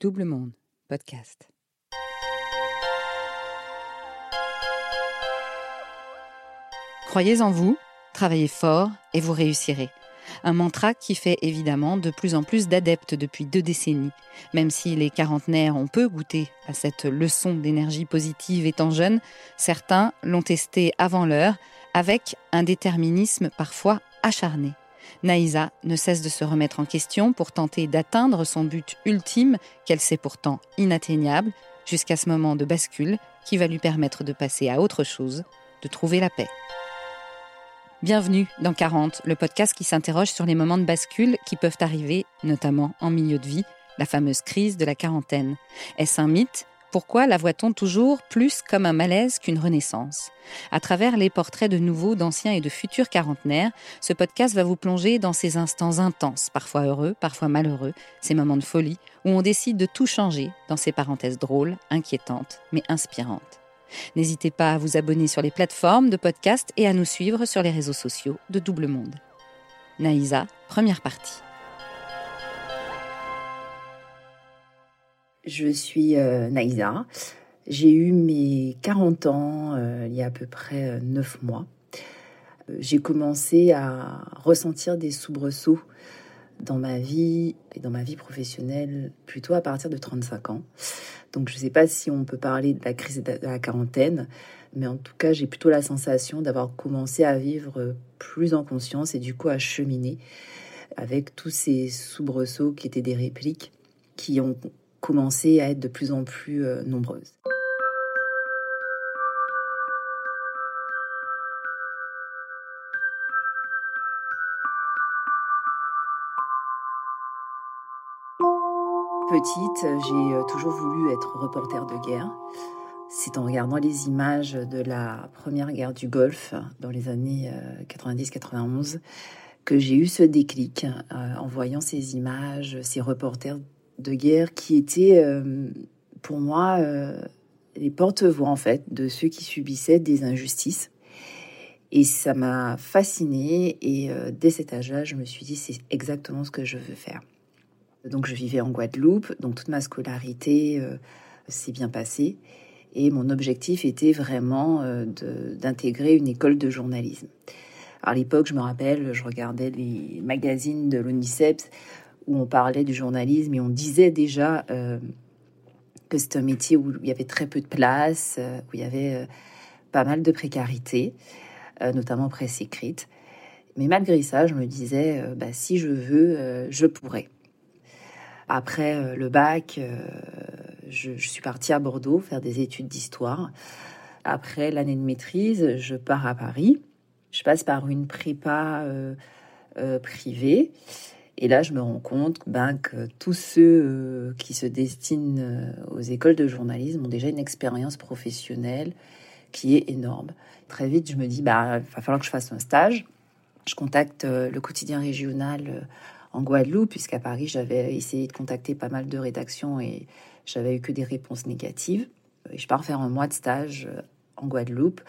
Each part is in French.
Double Monde, podcast. Croyez en vous, travaillez fort et vous réussirez. Un mantra qui fait évidemment de plus en plus d'adeptes depuis deux décennies. Même si les quarantenaires ont peu goûté à cette leçon d'énergie positive étant jeunes, certains l'ont testé avant l'heure avec un déterminisme parfois acharné. Naïsa ne cesse de se remettre en question pour tenter d'atteindre son but ultime qu'elle sait pourtant inatteignable, jusqu'à ce moment de bascule qui va lui permettre de passer à autre chose, de trouver la paix. Bienvenue dans 40, le podcast qui s'interroge sur les moments de bascule qui peuvent arriver, notamment en milieu de vie, la fameuse crise de la quarantaine. Est-ce un mythe? Pourquoi la voit-on toujours plus comme un malaise qu'une renaissance? À travers les portraits de nouveaux, d'anciens et de futurs quarantenaires, ce podcast va vous plonger dans ces instants intenses, parfois heureux, parfois malheureux, ces moments de folie où on décide de tout changer dans ces parenthèses drôles, inquiétantes, mais inspirantes. N'hésitez pas à vous abonner sur les plateformes de podcast et à nous suivre sur les réseaux sociaux de Double Monde. Naïsa, première partie. Je suis euh. J'ai eu mes 40 ans euh, il y a à peu près 9 euh, mois. J'ai commencé à ressentir des soubresauts dans ma vie et dans ma vie professionnelle plutôt à partir de 35 ans. Donc je ne sais pas si on peut parler de la crise de la quarantaine, mais en tout cas j'ai plutôt la sensation d'avoir commencé à vivre plus en conscience et du coup à cheminer avec tous ces soubresauts qui étaient des répliques qui ont commencer à être de plus en plus euh, nombreuses. Petite, j'ai euh, toujours voulu être reporter de guerre. C'est en regardant les images de la première guerre du Golfe dans les années 90-91 euh, que j'ai eu ce déclic en voyant ces images, ces reporters de guerre qui étaient euh, pour moi euh, les porte-voix en fait de ceux qui subissaient des injustices. Et ça m'a fascinée et euh, dès cet âge-là, je me suis dit c'est exactement ce que je veux faire. Donc je vivais en Guadeloupe, donc toute ma scolarité s'est bien passée et mon objectif était vraiment d'intégrer une école de journalisme. à l'époque, je me rappelle, je regardais les magazines de l'ONICEP où on parlait du journalisme et on disait déjà euh, que c'est un métier où il y avait très peu de place, euh, où il y avait euh, pas mal de précarité, notamment presse écrite. Mais malgré ça, je me disais, bah, si je veux, je pourrais. Après le bac, je, je, suis partie à Bordeaux faire des études d'histoire. Après l'année de maîtrise, je pars à Paris. Je passe par une prépa privée. Et là, je me rends compte ben, que tous ceux euh, qui se destinent euh, aux écoles de journalisme ont déjà une expérience professionnelle qui est énorme. Très vite, je me dis, bah, il va falloir que je fasse un stage. Je contacte euh, le quotidien régional en Guadeloupe, puisqu'à Paris, j'avais essayé de contacter pas mal de rédactions et j'avais eu que des réponses négatives. Et je pars faire un mois de stage en Guadeloupe,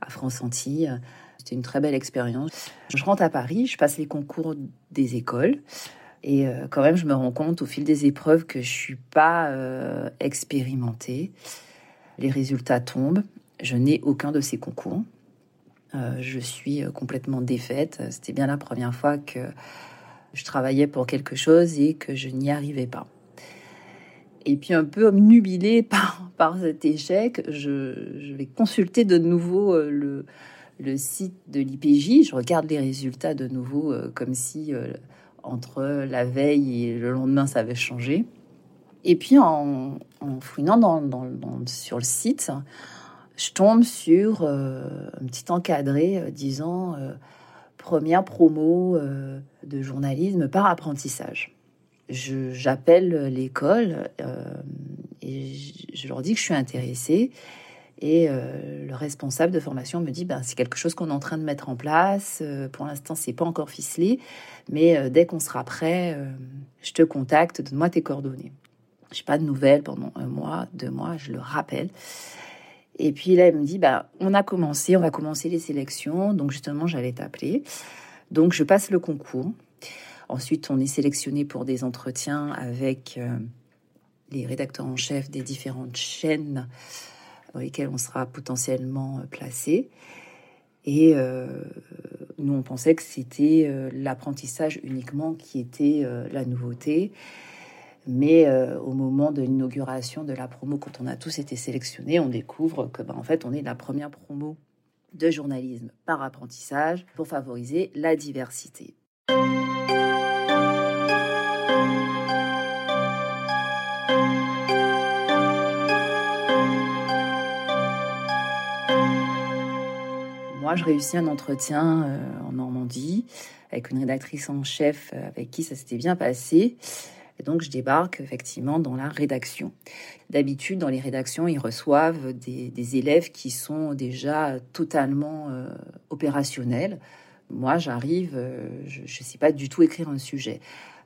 à France-Antilles c'était une très belle expérience. Je rentre à Paris, je passe les concours des écoles. Et euh, quand même, je me rends compte au fil des épreuves que je suis pas euh, expérimentée. Les résultats tombent. Je n'ai aucun de ces concours. Euh, je suis complètement défaite. C'était bien la première fois que je travaillais pour quelque chose et que je n'y arrivais pas. Et puis un peu obnubilée par, par cet échec, je, je vais consulter de nouveau le, le site de l'IPJ, je regarde les résultats de nouveau euh, comme si euh, entre la veille et le lendemain ça avait changé. Et puis en, fouinant sur le site, je tombe sur euh, un petit encadré disant première promo de journalisme par apprentissage. J'appelle l'école et je leur dis que je suis intéressée et euh, le responsable de formation me dit ben, c'est quelque chose qu'on est en train de mettre en place. Euh, pour l'instant, c'est pas encore ficelé, mais euh, dès qu'on sera prêt, je te contacte, donne-moi tes coordonnées. Je n'ai pas de nouvelles pendant un mois, deux mois, je le rappelle. Et puis là, il me dit ben, on a commencé, on va commencer les sélections, donc justement, j'allais t'appeler. Donc, je passe le concours. Ensuite, on est sélectionné pour des entretiens avec les rédacteurs en chef des différentes chaînes dans lesquelles on sera potentiellement placé. Et nous, on pensait que c'était l'apprentissage uniquement qui était la nouveauté. Mais au moment de l'inauguration de la promo, quand on a tous été sélectionnés, on découvre que, ben, en fait, on est la première promo de journalisme par apprentissage pour favoriser la diversité. Moi, je réussis un entretien euh, en Normandie avec une rédactrice en chef euh, avec qui ça s'était bien passé. Donc, je débarque effectivement dans la rédaction. D'habitude, dans les rédactions, ils reçoivent des, élèves qui sont déjà totalement euh, opérationnels. Moi, j'arrive, je ne sais pas du tout écrire un sujet.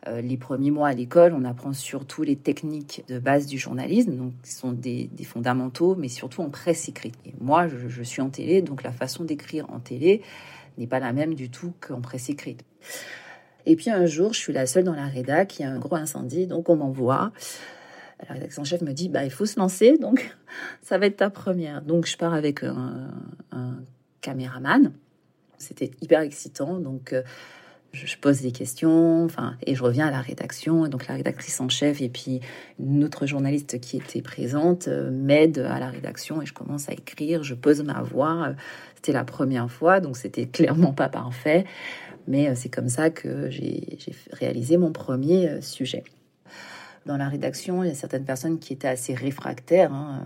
Euh, les premiers mois à l'école, on apprend surtout les techniques de base du journalisme, donc qui sont des, fondamentaux, mais surtout en presse écrite. Moi, je, suis en télé, donc la façon d'écrire en télé n'est pas la même du tout qu'en presse écrite. Et puis un jour, je suis la seule dans la rédac, y a un gros incendie, donc on m'envoie. La rédaction chef me dit, bah, il faut se lancer, donc ça va être ta première. Donc je pars avec un, caméraman. C'était hyper excitant, donc euh, je, pose des questions, enfin, et je reviens à la rédaction. Donc la rédactrice en chef et puis une autre journaliste qui était présente euh, m'aide à la rédaction et je commence à écrire. Je pose ma voix. C'était la première fois, donc c'était clairement pas parfait. Mais euh, c'est comme ça que j'ai réalisé mon premier euh, sujet. Dans la rédaction, il y a certaines personnes qui étaient assez réfractaires hein,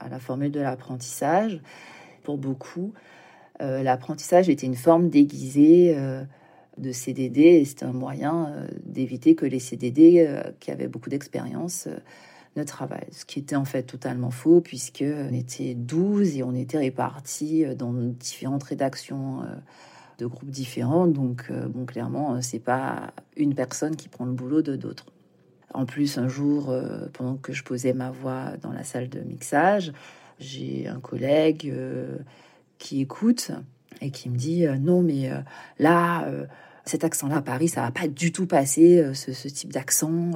à la formule de l'apprentissage. Pour beaucoup, euh, l'apprentissage était une forme déguisée de CDD et c'était un moyen d'éviter que les CDD qui avaient beaucoup d'expérience ne travaillent. Ce qui était en fait totalement faux puisque on était 12 et on était répartis dans différentes rédactions de groupes différents. Donc, euh, bon, clairement, euh, c'est pas une personne qui prend le boulot de d'autres. En plus, un jour, euh, pendant que je posais ma voix dans la salle de mixage, j'ai un collègue qui écoute et qui me dit non, mais là, cet accent-là à Paris, ça va pas du tout passer, ce, type d'accent.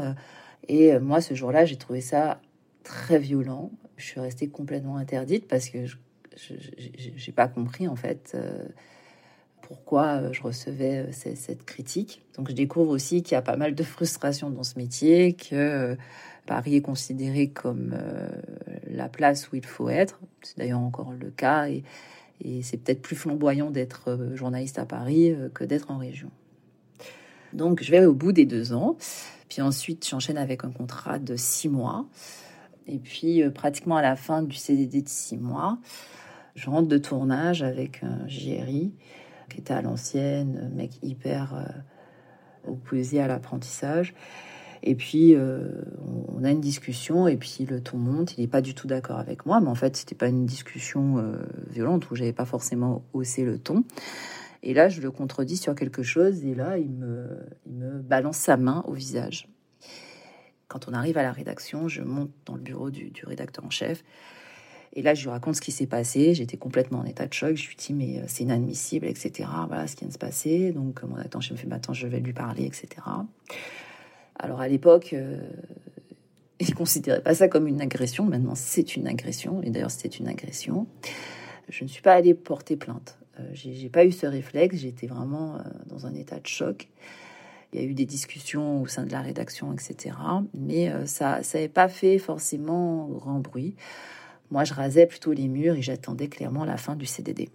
et moi, ce jour-là, j'ai trouvé ça très violent. Je suis restée complètement interdite parce que je j'ai pas compris en fait pourquoi euh, je recevais euh, cette critique. Donc je découvre aussi qu'il y a pas mal de frustration dans ce métier, que euh, Paris est considéré comme la place où il faut être. C'est d'ailleurs encore le cas c'est peut-être plus flamboyant d'être journaliste à Paris que d'être en région. Donc je vais au bout des deux ans, puis ensuite j'enchaîne avec un contrat de six mois. Et puis pratiquement à la fin du CDD de six mois, je rentre de tournage avec un JRI qui était à l'ancienne, mec hyper euh, opposé à l'apprentissage. Et puis, euh, on a une discussion, et puis le ton monte. Il n'est pas du tout d'accord avec moi, mais en fait, c'était pas une discussion euh, violente où j'avais pas forcément haussé le ton. Et là, je le contredis sur quelque chose, et là, il me, balance sa main au visage. Quand on arrive à la rédaction, je monte dans le bureau du, rédacteur en chef. Et là, je lui raconte ce qui s'est passé. J'étais complètement en état de choc. Je lui dis, mais euh, c'est inadmissible, etc. Voilà ce qui vient de se passer. Donc, mon je me fais, maintenant, je vais lui parler, etc. Alors, à l'époque, euh, il ne considérait pas ça comme une agression. Maintenant, c'est une agression. Et d'ailleurs, c'était une agression. Je ne suis pas allée porter plainte. Euh, j'ai pas eu ce réflexe. J'étais vraiment dans un état de choc. Il y a eu des discussions au sein de la rédaction, etc. Mais ça n'avait pas fait forcément grand bruit. Moi, je rasais plutôt les murs et j'attendais clairement la fin du CDD.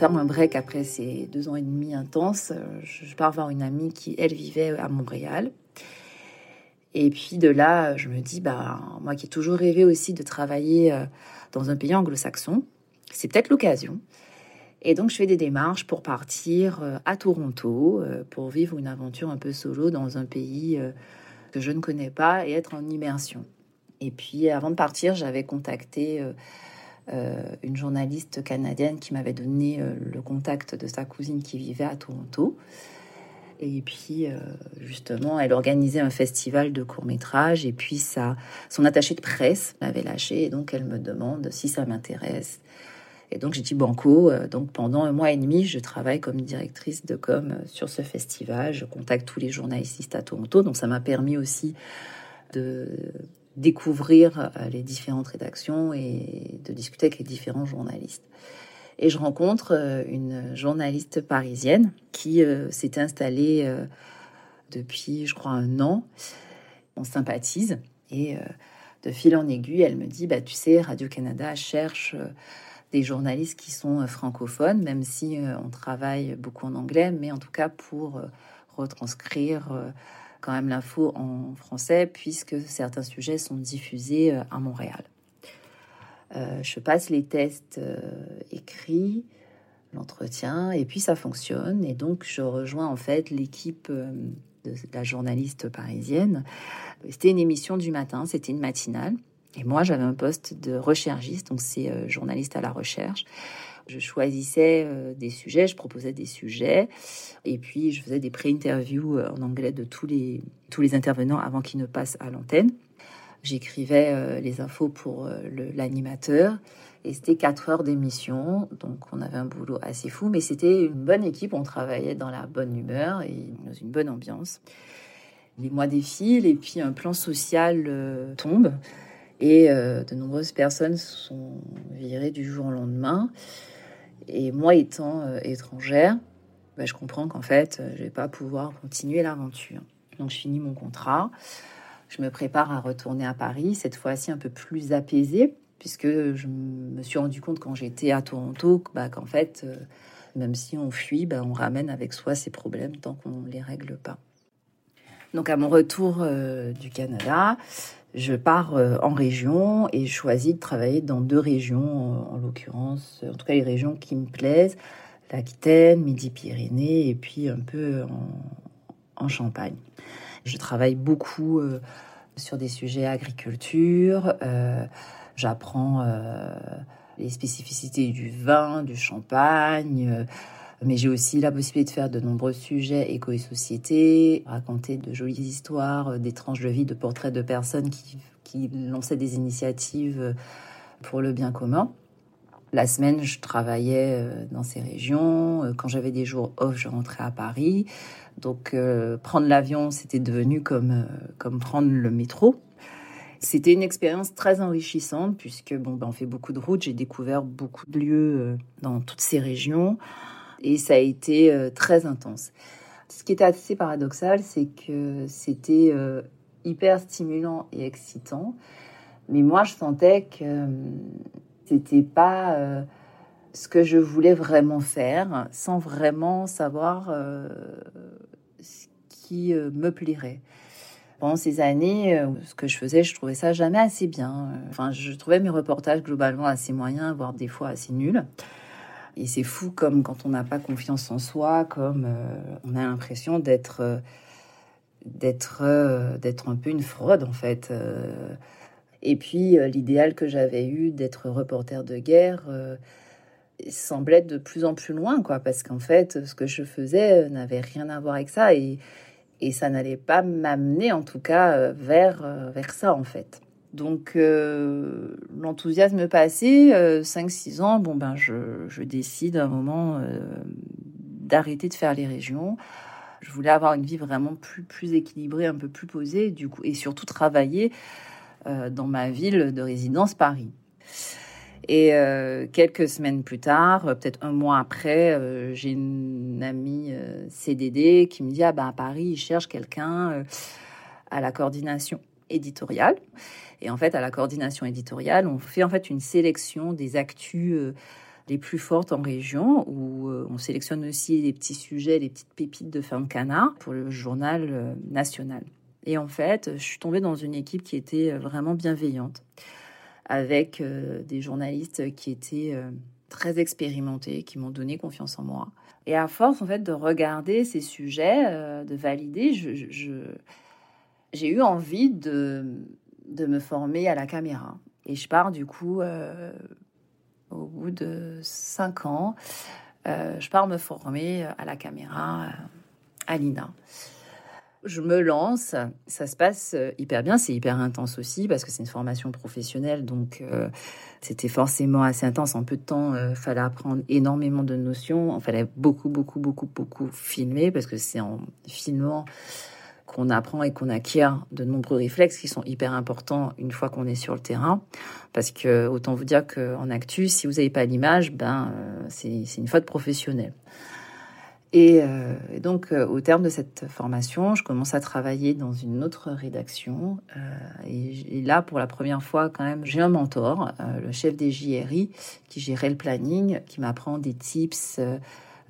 Faire un break après ces deux ans et demi intenses, je pars voir une amie qui, elle, vivait à Montréal. Et puis de là, je me dis, bah, moi qui ai toujours rêvé aussi de travailler euh, dans un pays anglo-saxon, c'est peut-être l'occasion. Et donc, je fais des démarches pour partir euh, à Toronto, euh, pour vivre une aventure un peu solo dans un pays euh, que je ne connais pas et être en immersion. Et puis, avant de partir, j'avais contacté une journaliste canadienne qui m'avait donné le contact de sa cousine qui vivait à Toronto. Et puis, euh, justement, elle organisait un festival de court-métrage. Et puis, ça, son attaché de presse m'avait lâché. Et donc, elle me demande si ça m'intéresse. Et donc, j'ai dit banco. Euh, donc, pendant un mois et demi, je travaille comme directrice de com sur ce festival. Je contacte tous les journalistes à Toronto. Donc, ça m'a permis aussi de découvrir euh, les différentes rédactions et de discuter avec les différents journalistes. Et je rencontre euh, une journaliste parisienne qui euh, s'est installée depuis, je crois, un an. On sympathise et de fil en aiguille, elle me dit, bah, tu sais, Radio-Canada cherche des journalistes qui sont francophones, même si on travaille beaucoup en anglais, mais en tout cas pour retranscrire quand même l'info en français, puisque certains sujets sont diffusés à Montréal. Euh, je passe les tests euh, écrits, l'entretien, et puis ça fonctionne. Et donc, je rejoins en fait l'équipe euh, de la journaliste parisienne. C'était une émission du matin, c'était une matinale. Et moi, j'avais un poste de recherchiste, donc c'est journaliste à la recherche. Je choisissais des sujets, je proposais des sujets, et puis je faisais des pré-interviews en anglais de tous les, tous les intervenants avant qu'ils ne passent à l'antenne. J'écrivais euh, les infos pour euh, l'animateur. Et c'était quatre heures d'émission, donc on avait un boulot assez fou, mais c'était une bonne équipe, on travaillait dans la bonne humeur et dans une bonne ambiance. Les mois défilent et puis un plan social euh, tombe et de nombreuses personnes sont virées du jour au lendemain. Et moi étant étrangère, bah, je comprends qu'en fait, je vais pas pouvoir continuer l'aventure. Donc je finis mon contrat. Je me prépare à retourner à Paris, cette fois-ci un peu plus apaisée, puisque je me suis rendu compte quand j'étais à Toronto bah, qu'en fait, euh, même si on fuit, bah, on ramène avec soi ses problèmes tant qu'on ne les règle pas. Donc à mon retour euh, du Canada, je pars euh, en région et je choisis de travailler dans deux régions, en l'occurrence, en tout cas les régions qui me plaisent, l'Aquitaine, Midi-Pyrénées et puis un peu en Champagne. Je travaille beaucoup euh, sur des sujets agriculture. Euh, j'apprends les spécificités du vin, du champagne. Mais j'ai aussi la possibilité de faire de nombreux sujets éco et société, raconter de jolies histoires, des tranches de vie, de portraits de personnes qui, qui lançaient des initiatives pour le bien commun. La semaine, je travaillais dans ces régions. Quand j'avais des jours off, je rentrais à Paris. Donc euh, prendre l'avion, c'était devenu comme, euh, comme prendre le métro. C'était une expérience très enrichissante puisque bon, ben, on fait beaucoup de routes. J'ai découvert beaucoup de lieux euh, dans toutes ces régions et ça a été très intense. Ce qui est assez paradoxal, c'est que c'était hyper stimulant et excitant, mais moi je sentais que c'était pas ce que je voulais vraiment faire, sans vraiment savoir qui euh, me plairait. Pendant ces années, euh, ce que je faisais, je trouvais ça jamais assez bien. Enfin, je trouvais mes reportages globalement assez moyens, voire des fois assez nuls. Et c'est fou comme quand on n'a pas confiance en soi, comme euh, on a l'impression d'être d'être d'être un peu une fraude en fait. Et puis l'idéal que j'avais eu d'être reporter de guerre semblait de plus en plus loin, quoi, parce qu'en fait, ce que je faisais n'avait rien à voir avec ça et et ça n'allait pas m'amener en tout cas euh, vers, euh, vers ça en fait. Donc euh, l'enthousiasme passé, 5-6 ans, bon ben je, décide à un moment d'arrêter de faire les régions. Je voulais avoir une vie vraiment plus, plus équilibrée, un peu plus posée, du coup, et surtout travailler dans ma ville de résidence, Paris. Et euh, quelques semaines plus tard, euh, peut-être un mois après, euh, j'ai une amie CDD qui me dit ah ben à Paris ils cherchent quelqu'un à la coordination éditoriale. Et en fait, à la coordination éditoriale, on fait en fait une sélection des actus les plus fortes en région, où on sélectionne aussi les petits sujets, les petites pépites de fin de canard pour le journal national. Et en fait, je suis tombée dans une équipe qui était vraiment bienveillante avec euh, des journalistes qui étaient euh, très expérimentés, qui m'ont donné confiance en moi. Et à force, en fait, de regarder ces sujets, euh, de valider, j'ai eu envie de, de me former à la caméra. Et je pars du coup, au bout de cinq ans, je pars me former à la caméra à l'INA. Je me lance, ça se passe euh, hyper bien, c'est hyper intense aussi parce que c'est une formation professionnelle, donc euh, c'était forcément assez intense. En peu de temps, il euh, fallait apprendre énormément de notions, il fallait beaucoup, beaucoup, beaucoup, beaucoup filmer parce que c'est en filmant qu'on apprend et qu'on acquiert de nombreux réflexes qui sont hyper importants une fois qu'on est sur le terrain. Parce que autant vous dire qu'en actu, si vous n'avez pas l'image, ben c'est une faute professionnelle. Euh, et, donc, euh, au terme de cette formation, je commence à travailler dans une autre rédaction. Euh, et, là, pour la première fois, quand même, j'ai un mentor, le chef des JRI, qui gérait le planning, qui m'apprend des tips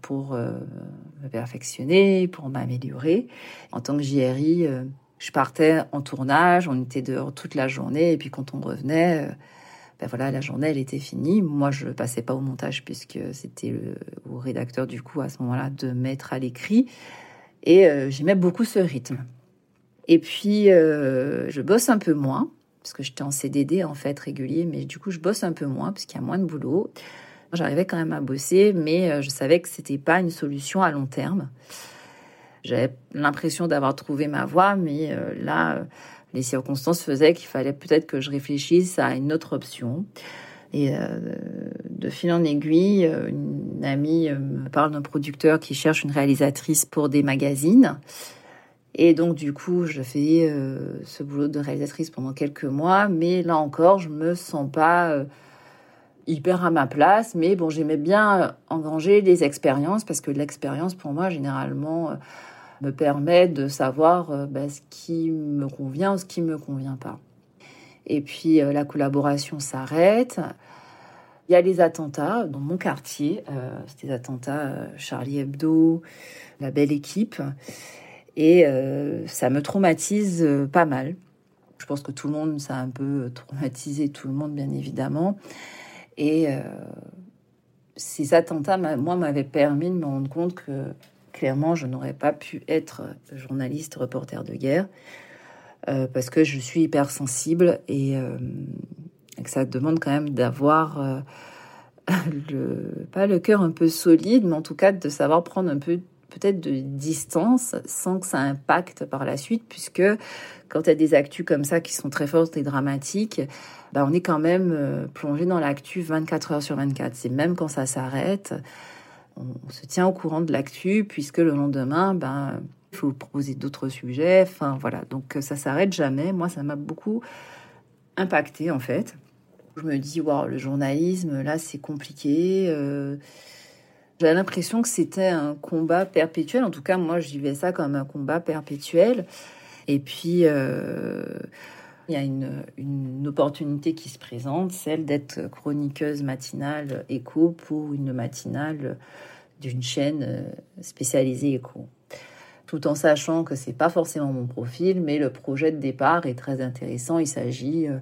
pour me perfectionner, pour m'améliorer. En tant que JRI, je partais en tournage, on était dehors toute la journée, et puis quand on revenait ben voilà, la journée, elle était finie. Moi, je passais pas au montage puisque c'était au rédacteur, du coup, à ce moment-là, de mettre à l'écrit. Et euh, j'aimais beaucoup ce rythme. Et puis, euh, je bosse un peu moins, parce que j'étais en CDD, en fait, régulier, mais du coup, je bosse un peu moins, parce qu'il y a moins de boulot. J'arrivais quand même à bosser, mais euh, je savais que c'était pas une solution à long terme. J'avais l'impression d'avoir trouvé ma voie, mais là, les circonstances faisaient qu'il fallait peut-être que je réfléchisse à une autre option. Et euh, de fil en aiguille, euh, une amie euh, me parle d'un producteur qui cherche une réalisatrice pour des magazines. Et donc, du coup, je fais ce boulot de réalisatrice pendant quelques mois. Mais là encore, je me sens pas hyper à ma place. Mais bon, j'aimais bien engranger des expériences parce que l'expérience, pour moi, généralement, me permet de savoir euh, bah, ce qui me convient ou ce qui ne me convient pas. Et puis euh, la collaboration s'arrête. Il y a les attentats dans mon quartier. Euh, C'était des attentats Charlie Hebdo, la belle équipe. Et ça me traumatise pas mal. Je pense que tout le monde, ça a un peu traumatisé tout le monde, bien évidemment. Et ces attentats, moi, m'avaient permis de me rendre compte que clairement, je n'aurais pas pu être journaliste, reporter de guerre, euh, parce que je suis hypersensible et, euh, et, que ça demande quand même d'avoir euh, le, pas le cœur un peu solide, mais en tout cas de savoir prendre un peu peut-être de distance sans que ça impacte par la suite, puisque quand il y a des actus comme ça qui sont très fortes et dramatiques, bah on est quand même plongé dans l'actu 24 heures sur 24. C'est même quand ça s'arrête, on, se tient au courant de l'actu, puisque le lendemain, ben, il faut proposer d'autres sujets. Enfin, voilà. Donc, ça s'arrête jamais. Moi, ça m'a beaucoup impacté, en fait. Je me dis, waouh, le journalisme, là, c'est compliqué. Euh, j'ai l'impression que c'était un combat perpétuel. En tout cas, moi, j'y vais ça comme un combat perpétuel. Et puis, euh, il y a une, une, opportunité qui se présente, celle d'être chroniqueuse matinale écho pour une matinale d'une chaîne euh, spécialisée écho. Tout en sachant que c'est pas forcément mon profil, mais le projet de départ est très intéressant. Il s'agit euh,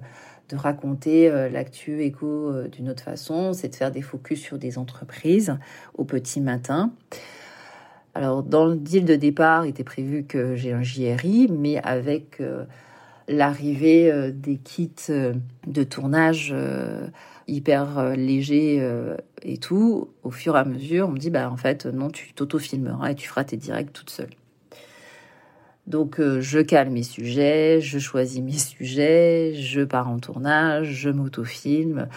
de raconter euh, l'actu écho d'une autre façon, c'est de faire des focus sur des entreprises au petit matin. Alors, dans le deal de départ, il était prévu que j'ai un JRI, mais avec l'arrivée des kits de tournage hyper euh, léger euh, et tout, au fur et à mesure, on me dit bah en fait non, tu t'auto-filmeras et tu feras tes directs toute seule. Donc euh, je calme mes sujets, je choisis mes sujets, je pars en tournage, je m'auto-filme.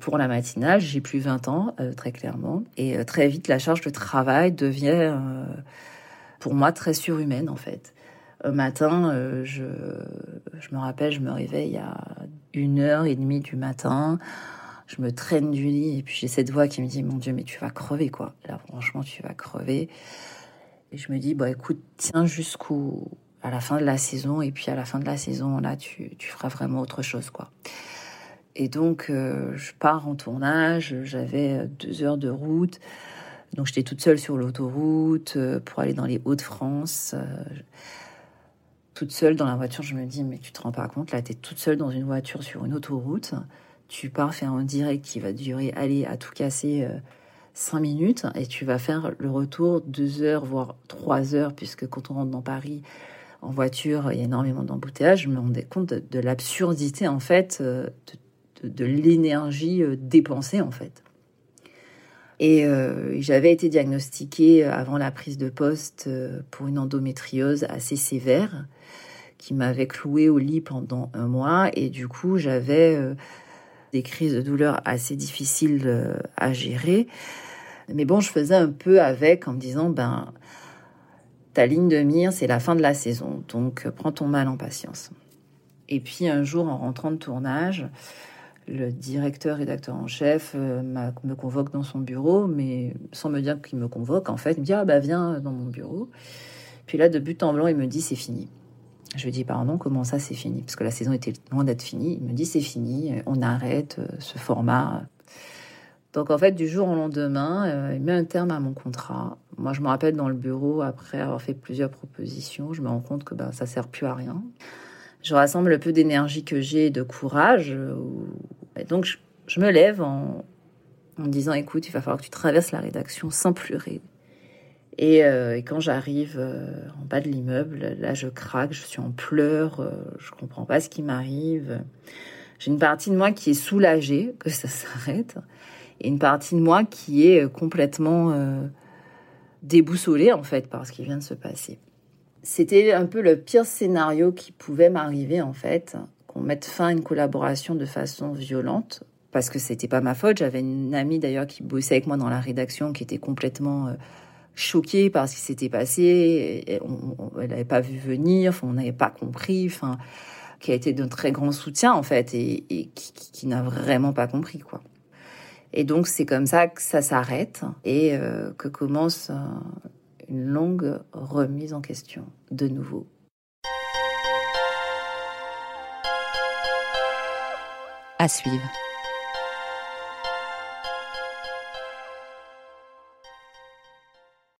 pour la matinale, j'ai plus 20 ans, très clairement. Et très vite, la charge de travail devient, pour moi, très surhumaine, en fait. Un matin, je, je me rappelle, je me réveille à une heure et demie du matin. Je me traîne du lit et puis j'ai cette voix qui me dit Mon Dieu, mais tu vas crever quoi. Là, franchement, tu vas crever. Et je me dis Bon, écoute, tiens jusqu'au à la fin de la saison et puis à la fin de la saison, là, tu, tu feras vraiment autre chose quoi. Et donc, euh, je pars en tournage. J'avais deux heures de route. Donc, j'étais toute seule sur l'autoroute euh, pour aller dans les Hauts-de-France. Euh, toute seule dans la voiture, je me dis, mais tu te rends pas compte, là, tu es toute seule dans une voiture sur une autoroute, tu pars faire un direct qui va durer, aller à tout casser, euh, cinq minutes, et tu vas faire le retour deux heures, voire trois heures, puisque quand on rentre dans Paris en voiture, il y a énormément d'embouteillages, je me rendais compte de, l'absurdité, en fait, euh, de, l'énergie euh, dépensée, en fait. Et euh, j'avais été diagnostiquée avant la prise de poste pour une endométriose assez sévère qui m'avait clouée au lit pendant un mois. Et du coup, j'avais des crises de douleur assez difficiles à gérer. Mais bon, je faisais un peu avec en me disant, ben, ta ligne de mire, c'est la fin de la saison. Donc, prends ton mal en patience. Et puis, un jour, en rentrant de tournage, le directeur rédacteur en chef euh, me convoque dans son bureau, mais sans me dire qu'il me convoque, en fait, il me dit Ah bah viens dans mon bureau. Puis là, de but en blanc, il me dit C'est fini. Je lui dis Pardon, comment ça c'est fini? Parce que la saison était loin d'être finie. Il me dit C'est fini, on arrête euh, ce format. Donc en fait, du jour au lendemain, euh, il met un terme à mon contrat. Moi, je me rappelle dans le bureau, après avoir fait plusieurs propositions, je me rends compte que bah, ça sert plus à rien je rassemble le peu d'énergie que j'ai de courage et donc, je, me lève en, en disant, écoute, il va falloir que tu traverses la rédaction sans pleurer. Et, euh, quand j'arrive euh, en bas de l'immeuble, là, je craque, je suis en pleurs, euh, je comprends pas ce qui m'arrive. J'ai une partie de moi qui est soulagée que ça s'arrête, et une partie de moi qui est complètement déboussolée en fait par ce qui vient de se passer. C'était un peu le pire scénario qui pouvait m'arriver en fait qu'on mette fin à une collaboration de façon violente, parce que c'était pas ma faute. J'avais une amie d'ailleurs qui bossait avec moi dans la rédaction, qui était complètement euh, choquée par ce qui s'était passé. elle n'avait pas vu venir, on n'avait pas compris, enfin, qui a été d'un très grand soutien en fait, et, qui, n'a vraiment pas compris quoi. Et donc c'est comme ça que ça s'arrête et euh, que commence euh, une longue remise en question de nouveau. À suivre.